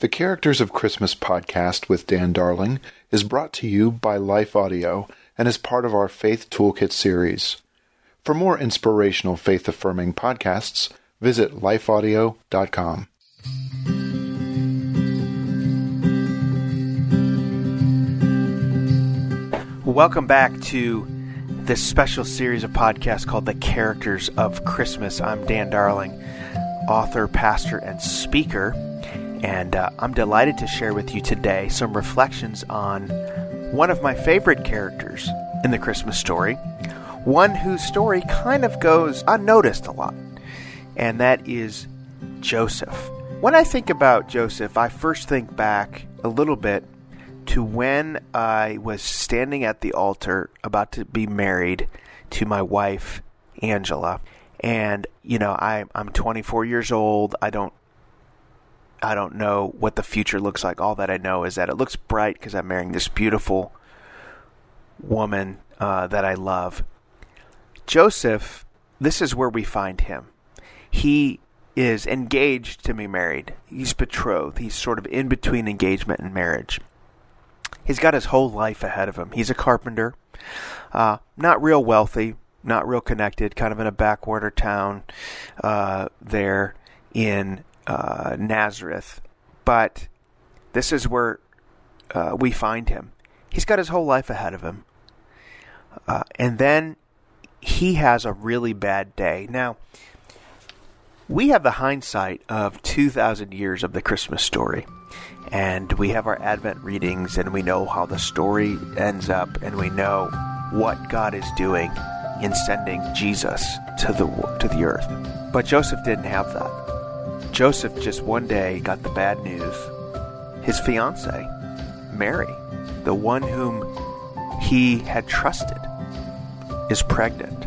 The Characters of Christmas podcast with Dan Darling is brought to you by Life Audio and is part of our Faith Toolkit series. For more inspirational faith affirming podcasts, visit lifeaudio.com. Welcome back to this special series of podcasts called The Characters of Christmas. I'm Dan Darling, author, pastor, and speaker. And uh, I'm delighted to share with you today some reflections on one of my favorite characters in the Christmas story, one whose story kind of goes unnoticed a lot, and that is Joseph. When I think about Joseph, I first think back a little bit to when I was standing at the altar about to be married to my wife, Angela. And, you know, I, I'm 24 years old. I don't I don't know what the future looks like. All that I know is that it looks bright because I'm marrying this beautiful woman uh, that I love. Joseph, this is where we find him. He is engaged to be married. He's betrothed. He's sort of in between engagement and marriage. He's got his whole life ahead of him. He's a carpenter, uh, not real wealthy, not real connected, kind of in a backwater town uh, there in uh, Nazareth, but this is where uh, we find him. He's got his whole life ahead of him. Uh, and then he has a really bad day. Now, we have the hindsight of 2,000 years of the Christmas story. And we have our Advent readings, and we know how the story ends up, and we know what God is doing in sending Jesus to the to the earth. But Joseph didn't have that. Joseph just one day got the bad news. His fiancee, Mary, the one whom he had trusted, is pregnant.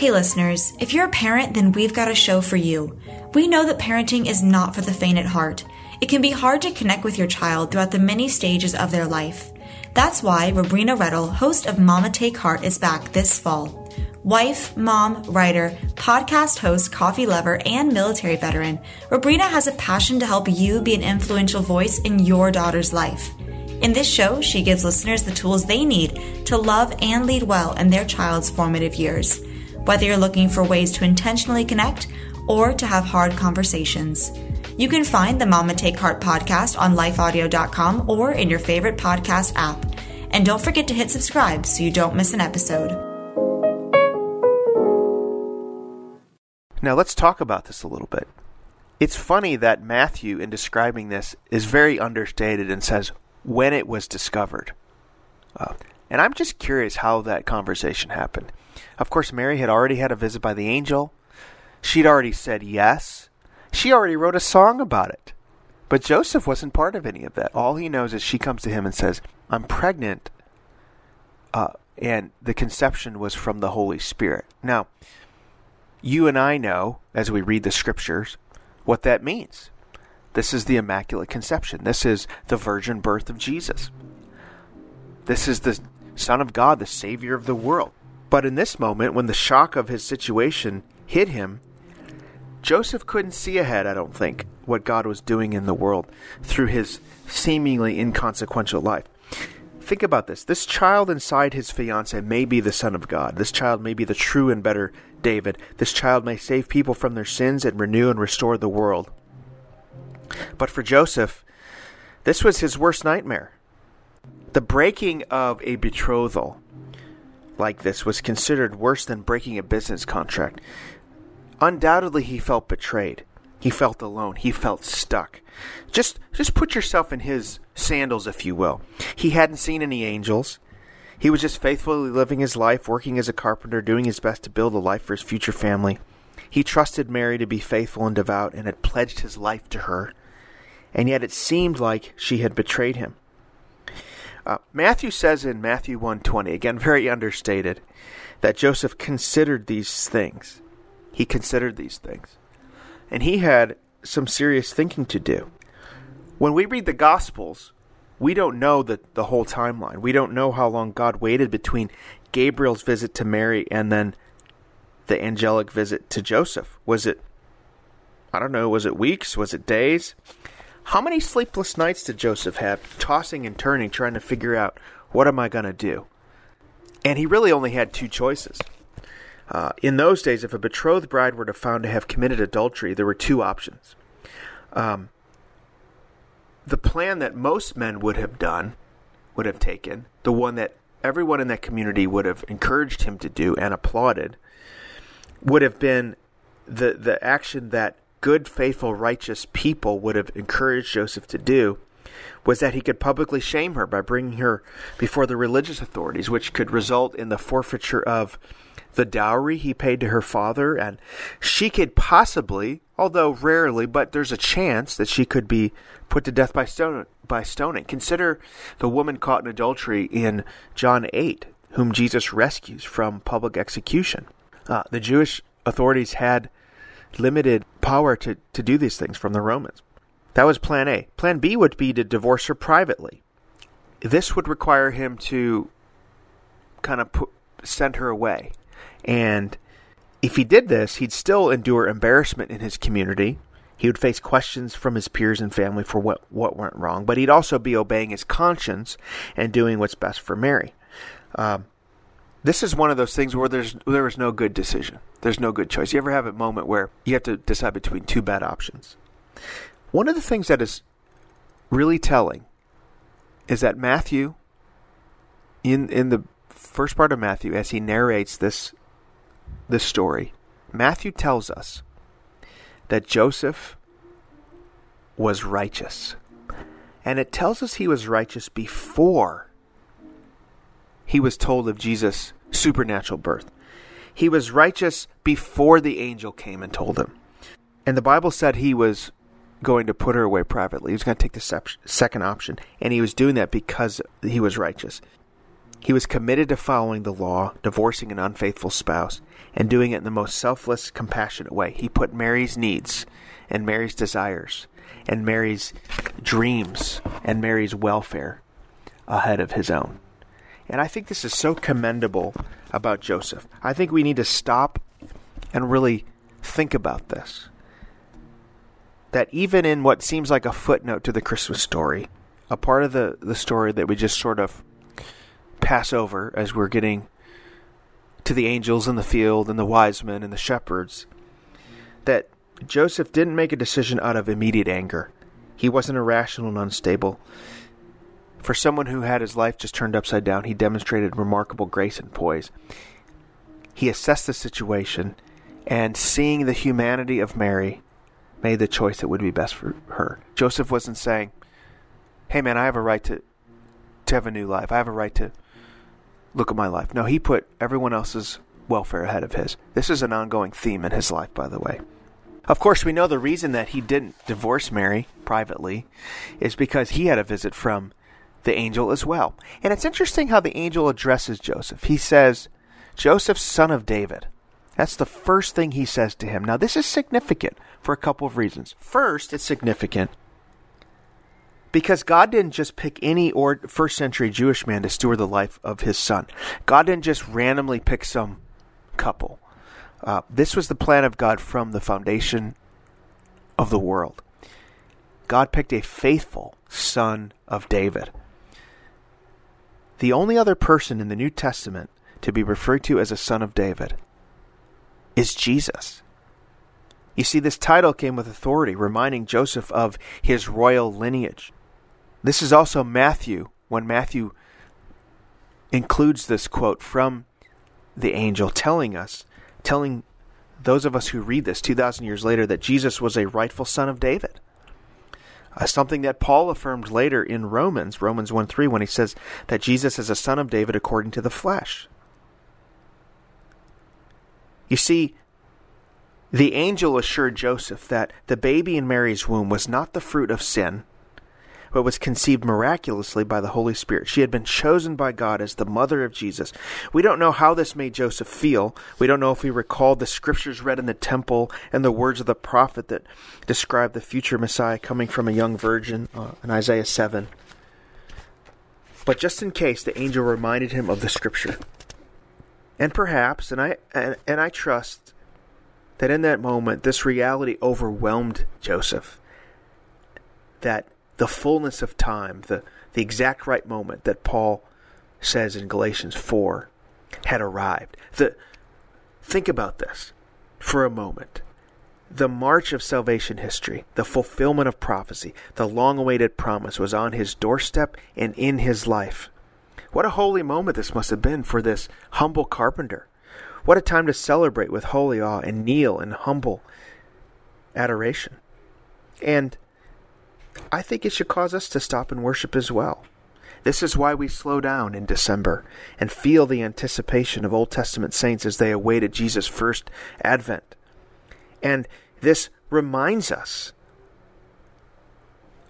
Hey listeners, if you're a parent, then we've got a show for you. We know that parenting is not for the faint at heart. It can be hard to connect with your child throughout the many stages of their life. That's why Robrina Rettel, host of Mama Take Heart, is back this fall. Wife, mom, writer, podcast host, coffee lover, and military veteran, Robrina has a passion to help you be an influential voice in your daughter's life. In this show, she gives listeners the tools they need to love and lead well in their child's formative years whether you're looking for ways to intentionally connect or to have hard conversations. You can find the Mama Take Heart podcast on lifeaudio.com or in your favorite podcast app. And don't forget to hit subscribe so you don't miss an episode. Now let's talk about this a little bit. It's funny that Matthew, in describing this, is very understated and says when it was discovered. Uh, and I'm just curious how that conversation happened. Of course, Mary had already had a visit by the angel. She'd already said yes. She already wrote a song about it. But Joseph wasn't part of any of that. All he knows is she comes to him and says, I'm pregnant. Uh, and the conception was from the Holy Spirit. Now, you and I know, as we read the scriptures, what that means. This is the Immaculate Conception. This is the virgin birth of Jesus. This is the Son of God, the Savior of the world. But in this moment, when the shock of his situation hit him, Joseph couldn't see ahead, I don't think, what God was doing in the world through his seemingly inconsequential life. think about this. This child inside his fiance may be the Son of God. This child may be the true and better David. This child may save people from their sins and renew and restore the world. But for Joseph, this was his worst nightmare. The breaking of a betrothal like this was considered worse than breaking a business contract. Undoubtedly, he felt betrayed. He felt alone. He felt stuck. Just, just put yourself in his sandals, if you will. He hadn't seen any angels. He was just faithfully living his life, working as a carpenter, doing his best to build a life for his future family. He trusted Mary to be faithful and devout and had pledged his life to her. And yet it seemed like she had betrayed him. Uh, Matthew says in Matthew 120, again very understated, that Joseph considered these things. He considered these things. And he had some serious thinking to do. When we read the Gospels, we don't know the, the whole timeline. We don't know how long God waited between Gabriel's visit to Mary and then the angelic visit to Joseph. Was it, I don't know, was it weeks? Was it days? How many sleepless nights did Joseph have, tossing and turning, trying to figure out what am I going to do? And he really only had two choices. Uh, in those days, if a betrothed bride were to found to have committed adultery, there were two options. Um, the plan that most men would have done, would have taken, the one that everyone in that community would have encouraged him to do and applauded, would have been the the action that good, faithful, righteous people would have encouraged Joseph to do was that he could publicly shame her by bringing her before the religious authorities, which could result in the forfeiture of the dowry he paid to her father, and she could possibly, although rarely, but there's a chance that she could be put to death by stone by stoning. Consider the woman caught in adultery in John 8, whom Jesus rescues from public execution. Uh, the Jewish authorities had limited power to, to do these things from the Romans. That was plan A. Plan B would be to divorce her privately. This would require him to kind of put, send her away. And if he did this, he'd still endure embarrassment in his community. He would face questions from his peers and family for what, what went wrong, but he'd also be obeying his conscience and doing what's best for Mary. Um, this is one of those things where there's there is no good decision. There's no good choice. You ever have a moment where you have to decide between two bad options? One of the things that is really telling is that Matthew in in the first part of Matthew as he narrates this this story, Matthew tells us that Joseph was righteous. And it tells us he was righteous before he was told of Jesus' supernatural birth. He was righteous before the angel came and told him. And the Bible said he was going to put her away privately. He was going to take the second option. And he was doing that because he was righteous. He was committed to following the law, divorcing an unfaithful spouse, and doing it in the most selfless, compassionate way. He put Mary's needs and Mary's desires and Mary's dreams and Mary's welfare ahead of his own. And I think this is so commendable about Joseph. I think we need to stop and really think about this. That even in what seems like a footnote to the Christmas story, a part of the, the story that we just sort of pass over as we're getting to the angels in the field and the wise men and the shepherds, that Joseph didn't make a decision out of immediate anger. He wasn't irrational and unstable. For someone who had his life just turned upside down, he demonstrated remarkable grace and poise. He assessed the situation and, seeing the humanity of Mary, made the choice that would be best for her. Joseph wasn't saying, Hey man, I have a right to, to have a new life. I have a right to look at my life. No, he put everyone else's welfare ahead of his. This is an ongoing theme in his life, by the way. Of course, we know the reason that he didn't divorce Mary privately is because he had a visit from the angel as well. And it's interesting how the angel addresses Joseph. He says, Joseph, son of David. That's the first thing he says to him. Now, this is significant for a couple of reasons. First, it's significant because God didn't just pick any or first century Jewish man to steward the life of his son. God didn't just randomly pick some couple. Uh, this was the plan of God from the foundation of the world. God picked a faithful son of David the only other person in the New Testament to be referred to as a son of David is Jesus. You see, this title came with authority, reminding Joseph of his royal lineage. This is also Matthew, when Matthew includes this quote from the angel telling us, telling those of us who read this 2,000 years later, that Jesus was a rightful son of David. Uh, something that Paul affirmed later in Romans, Romans 1 3, when he says that Jesus is a son of David according to the flesh. You see, the angel assured Joseph that the baby in Mary's womb was not the fruit of sin, but was conceived miraculously by the Holy Spirit. She had been chosen by God as the mother of Jesus. We don't know how this made Joseph feel. We don't know if he recalled the scriptures read in the temple and the words of the prophet that described the future Messiah coming from a young virgin uh, in Isaiah 7. But just in case, the angel reminded him of the scripture. And perhaps, and I and, and I trust that in that moment this reality overwhelmed Joseph. That the fullness of time, the, the exact right moment that Paul says in Galatians 4 had arrived. The, think about this for a moment. The march of salvation history, the fulfillment of prophecy, the long awaited promise was on his doorstep and in his life. What a holy moment this must have been for this humble carpenter. What a time to celebrate with holy awe and kneel in humble adoration. And I think it should cause us to stop and worship as well. This is why we slow down in December and feel the anticipation of Old Testament saints as they awaited Jesus' first advent. And this reminds us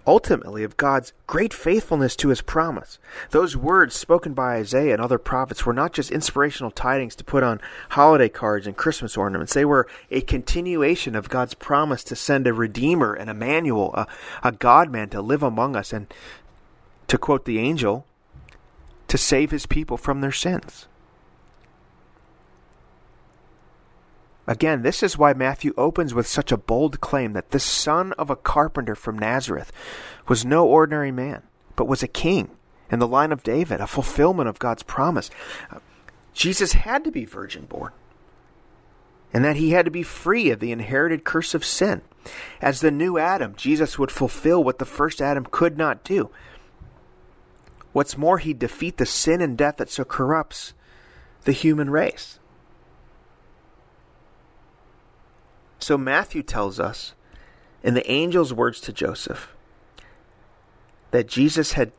ultimately of God's great faithfulness to his promise. Those words spoken by Isaiah and other prophets were not just inspirational tidings to put on holiday cards and Christmas ornaments. They were a continuation of God's promise to send a Redeemer an Emmanuel, a, a God man to live among us and, to quote the angel, to save his people from their sins. Again, this is why Matthew opens with such a bold claim that this son of a carpenter from Nazareth was no ordinary man, but was a king in the line of David, a fulfillment of God's promise. Uh, Jesus had to be virgin born, and that he had to be free of the inherited curse of sin. As the new Adam, Jesus would fulfill what the first Adam could not do. What's more, he'd defeat the sin and death that so corrupts the human race. So Matthew tells us in the angel's words to Joseph that Jesus had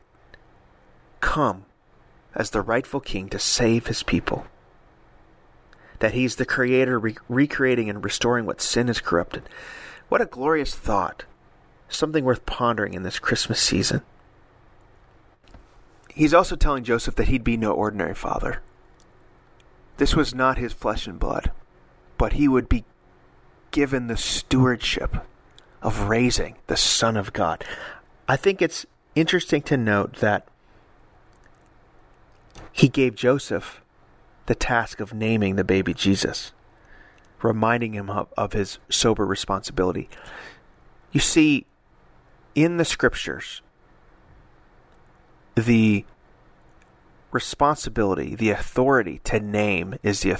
come as the rightful king to save his people. That he's the creator re- recreating and restoring what sin has corrupted. What a glorious thought. Something worth pondering in this Christmas season. He's also telling Joseph that he'd be no ordinary father. This was not his flesh and blood, but he would be given the stewardship of raising the Son of God. I think it's interesting to note that he gave Joseph the task of naming the baby Jesus, reminding him of, of his sober responsibility. You see, in the scriptures, the responsibility, the authority to name is the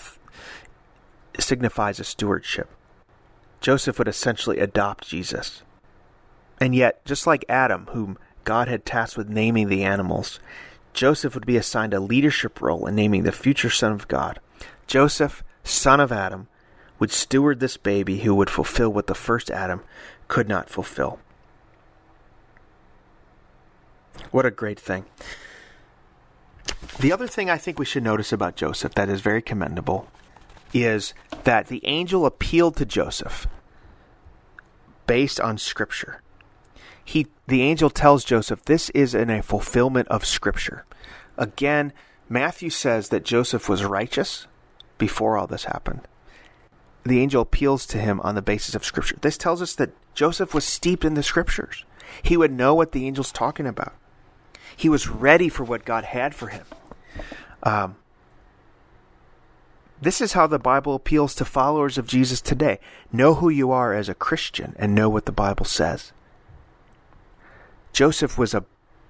signifies a stewardship. Joseph would essentially adopt Jesus. And yet, just like Adam, whom God had tasked with naming the animals, Joseph would be assigned a leadership role in naming the future Son of God. Joseph, son of Adam, would steward this baby who would fulfill what the first Adam could not fulfill. What a great thing. The other thing I think we should notice about Joseph that is very commendable is that the angel appealed to Joseph based on scripture. He the angel tells Joseph this is in a fulfillment of scripture. Again, Matthew says that Joseph was righteous before all this happened. The angel appeals to him on the basis of scripture. This tells us that Joseph was steeped in the scriptures. He would know what the angel's talking about. He was ready for what God had for him. Um, this is how the Bible appeals to followers of Jesus today. Know who you are as a Christian and know what the Bible says. Joseph was a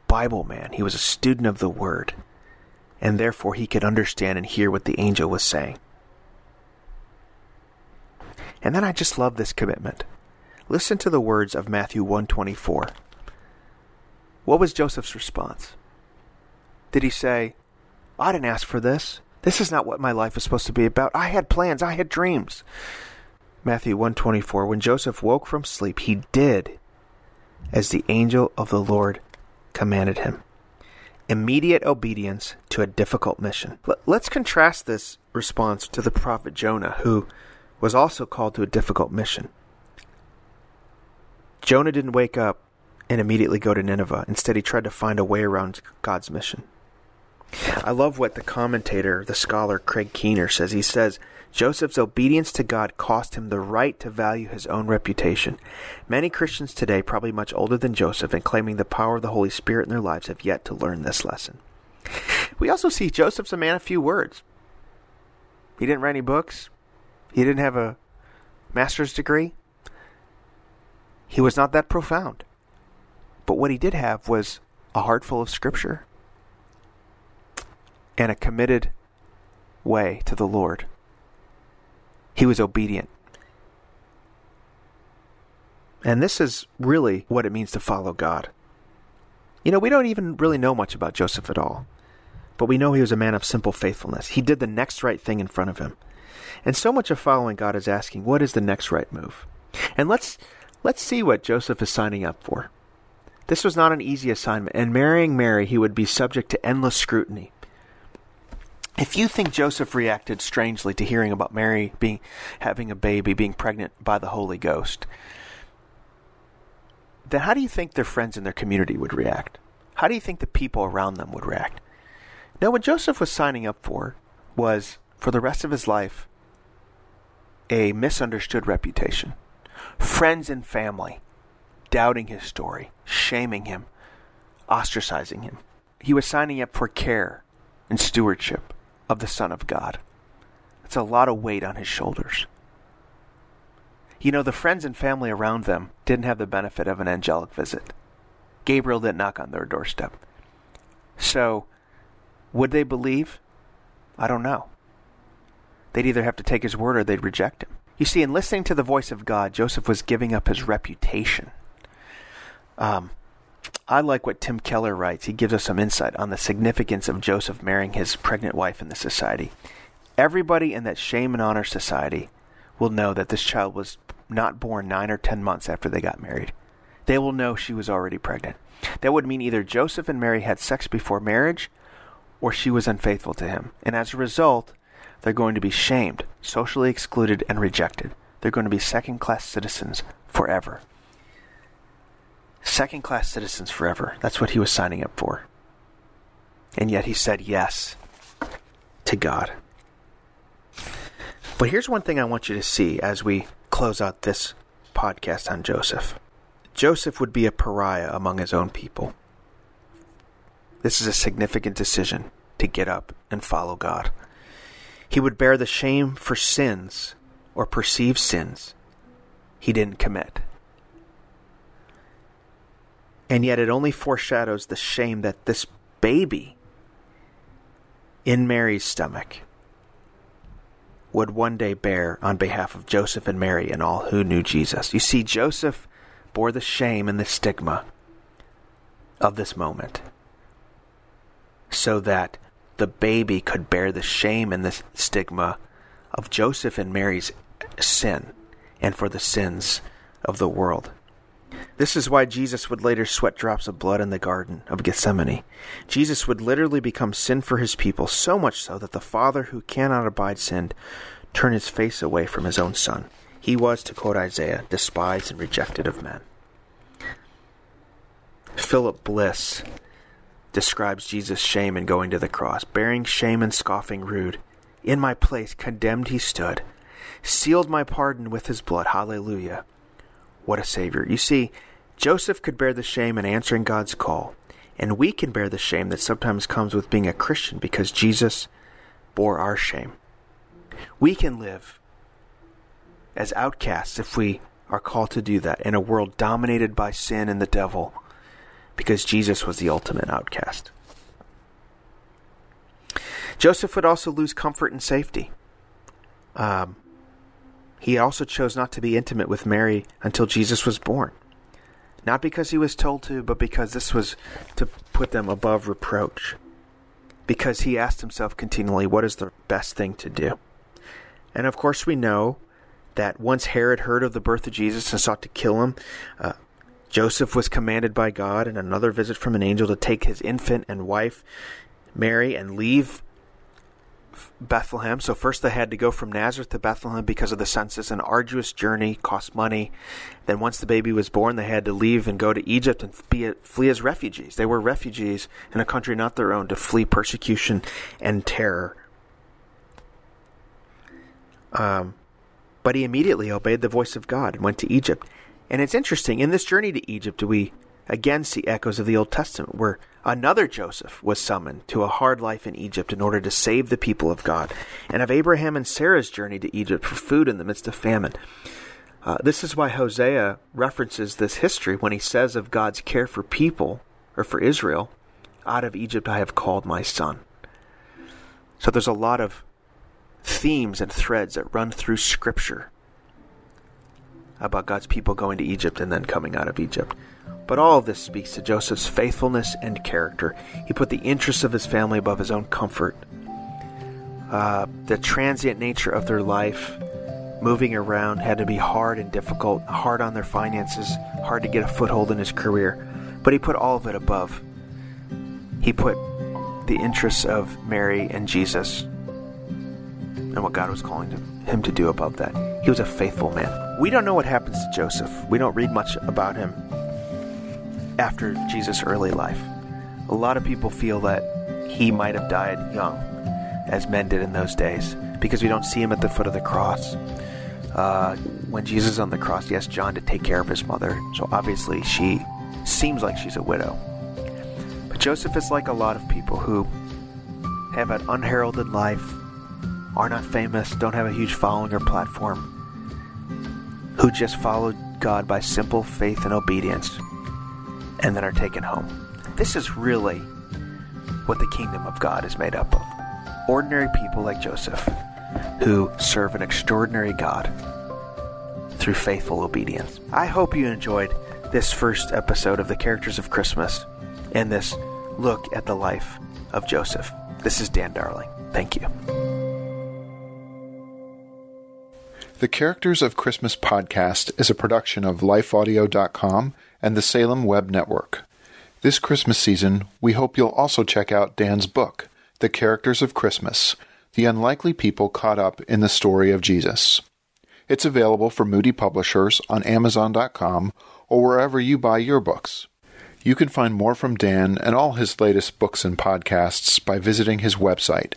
Bible man, he was a student of the Word. and therefore he could understand and hear what the angel was saying. And then I just love this commitment. Listen to the words of Matthew 124. What was Joseph's response? Did he say, I didn't ask for this. This is not what my life is supposed to be about. I had plans, I had dreams. Matthew 124 When Joseph woke from sleep, he did as the angel of the Lord commanded him. Immediate obedience to a difficult mission. Let's contrast this response to the prophet Jonah, who was also called to a difficult mission. Jonah didn't wake up and immediately go to Nineveh. Instead, he tried to find a way around God's mission. I love what the commentator, the scholar Craig Keener says. He says, Joseph's obedience to God cost him the right to value his own reputation. Many Christians today, probably much older than Joseph and claiming the power of the Holy Spirit in their lives, have yet to learn this lesson. We also see Joseph's a man of few words. He didn't write any books. He didn't have a master's degree. He was not that profound. But what he did have was a heart full of scripture and a committed way to the Lord. He was obedient. And this is really what it means to follow God. You know, we don't even really know much about Joseph at all, but we know he was a man of simple faithfulness. He did the next right thing in front of him. And so much of following God is asking, what is the next right move? And let's let's see what Joseph is signing up for. This was not an easy assignment, and marrying Mary, he would be subject to endless scrutiny. If you think Joseph reacted strangely to hearing about Mary being having a baby, being pregnant by the Holy Ghost, then how do you think their friends in their community would react? How do you think the people around them would react? Now, what Joseph was signing up for was, for the rest of his life, a misunderstood reputation. Friends and family doubting his story, shaming him, ostracizing him. He was signing up for care and stewardship of the Son of God. It's a lot of weight on his shoulders. You know, the friends and family around them didn't have the benefit of an angelic visit. Gabriel didn't knock on their doorstep. So, would they believe? I don't know. They'd either have to take his word or they'd reject him. You see, in listening to the voice of God, Joseph was giving up his reputation. Um, I like what Tim Keller writes. He gives us some insight on the significance of Joseph marrying his pregnant wife in the society. Everybody in that shame and honor society will know that this child was not born nine or ten months after they got married. They will know she was already pregnant. That would mean either Joseph and Mary had sex before marriage or she was unfaithful to him. And as a result, they're going to be shamed, socially excluded, and rejected. They're going to be second class citizens forever. Second class citizens forever. That's what he was signing up for. And yet he said yes to God. But here's one thing I want you to see as we close out this podcast on Joseph Joseph would be a pariah among his own people. This is a significant decision to get up and follow God. He would bear the shame for sins or perceived sins he didn't commit. And yet it only foreshadows the shame that this baby in Mary's stomach would one day bear on behalf of Joseph and Mary and all who knew Jesus. You see, Joseph bore the shame and the stigma of this moment so that the baby could bear the shame and the stigma of Joseph and Mary's sin and for the sins of the world. This is why Jesus would later sweat drops of blood in the Garden of Gethsemane. Jesus would literally become sin for his people, so much so that the Father who cannot abide sin turned his face away from his own Son. He was, to quote Isaiah, despised and rejected of men. Philip Bliss describes Jesus' shame in going to the cross, bearing shame and scoffing rude. In my place condemned he stood, sealed my pardon with his blood. Hallelujah. What a Savior. You see, Joseph could bear the shame in answering God's call, and we can bear the shame that sometimes comes with being a Christian because Jesus bore our shame. We can live as outcasts if we are called to do that in a world dominated by sin and the devil because Jesus was the ultimate outcast. Joseph would also lose comfort and safety. Um, he also chose not to be intimate with Mary until Jesus was born. Not because he was told to, but because this was to put them above reproach. Because he asked himself continually, what is the best thing to do? And of course, we know that once Herod heard of the birth of Jesus and sought to kill him, uh, Joseph was commanded by God in another visit from an angel to take his infant and wife, Mary, and leave Bethlehem. So first they had to go from Nazareth to Bethlehem because of the census, an arduous journey, cost money. Then once the baby was born, they had to leave and go to Egypt and be, flee as refugees. They were refugees in a country not their own to flee persecution and terror. Um, but he immediately obeyed the voice of God and went to Egypt. And it's interesting, in this journey to Egypt, we again see echoes of the Old Testament, where another Joseph was summoned to a hard life in Egypt in order to save the people of God, and of Abraham and Sarah's journey to Egypt for food in the midst of famine. Uh, this is why Hosea references this history when he says of God's care for people, or for Israel, out of Egypt I have called my son. So there's a lot of themes and threads that run through Scripture about God's people going to Egypt and then coming out of Egypt. But all of this speaks to Joseph's faithfulness and character. He put the interests of his family above his own comfort. Uh, the transient nature of their life, moving around, had to be hard and difficult, hard on their finances, hard to get a foothold in his career. But he put all of it above. He put the interests of Mary and Jesus and what God was calling him to do above that. He was a faithful man. We don't know what happens to Joseph. We don't read much about him after Jesus' early life. A lot of people feel that he might have died young, as men did in those days, because we don't see him at the foot of the cross. Uh, when Jesus on the cross, he asked John to take care of his mother, so obviously she seems like she's a widow. But Joseph is like a lot of people who have an unheralded life, are not famous, don't have a huge following or platform, who just followed God by simple faith and obedience and then are taken home. This is really what the kingdom of God is made up of. Ordinary people like Joseph who serve an extraordinary God through faithful obedience. I hope you enjoyed this first episode of the Characters of Christmas and this look at the life of Joseph. This is Dan Darling. Thank you. The Characters of Christmas podcast is a production of lifeaudio.com and the Salem Web Network. This Christmas season, we hope you'll also check out Dan's book, The Characters of Christmas The Unlikely People Caught Up in the Story of Jesus. It's available for Moody Publishers on Amazon.com or wherever you buy your books. You can find more from Dan and all his latest books and podcasts by visiting his website,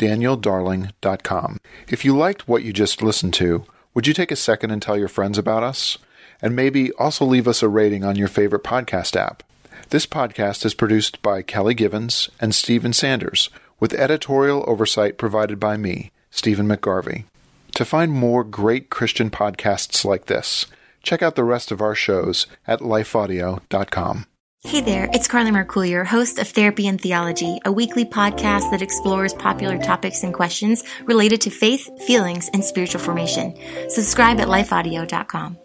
danieldarling.com. If you liked what you just listened to, would you take a second and tell your friends about us? And maybe also leave us a rating on your favorite podcast app. This podcast is produced by Kelly Givens and Stephen Sanders, with editorial oversight provided by me, Stephen McGarvey. To find more great Christian podcasts like this, check out the rest of our shows at lifeaudio.com. Hey there, it's Carly Mercourier, host of Therapy and Theology, a weekly podcast that explores popular topics and questions related to faith, feelings, and spiritual formation. Subscribe at lifeaudio.com.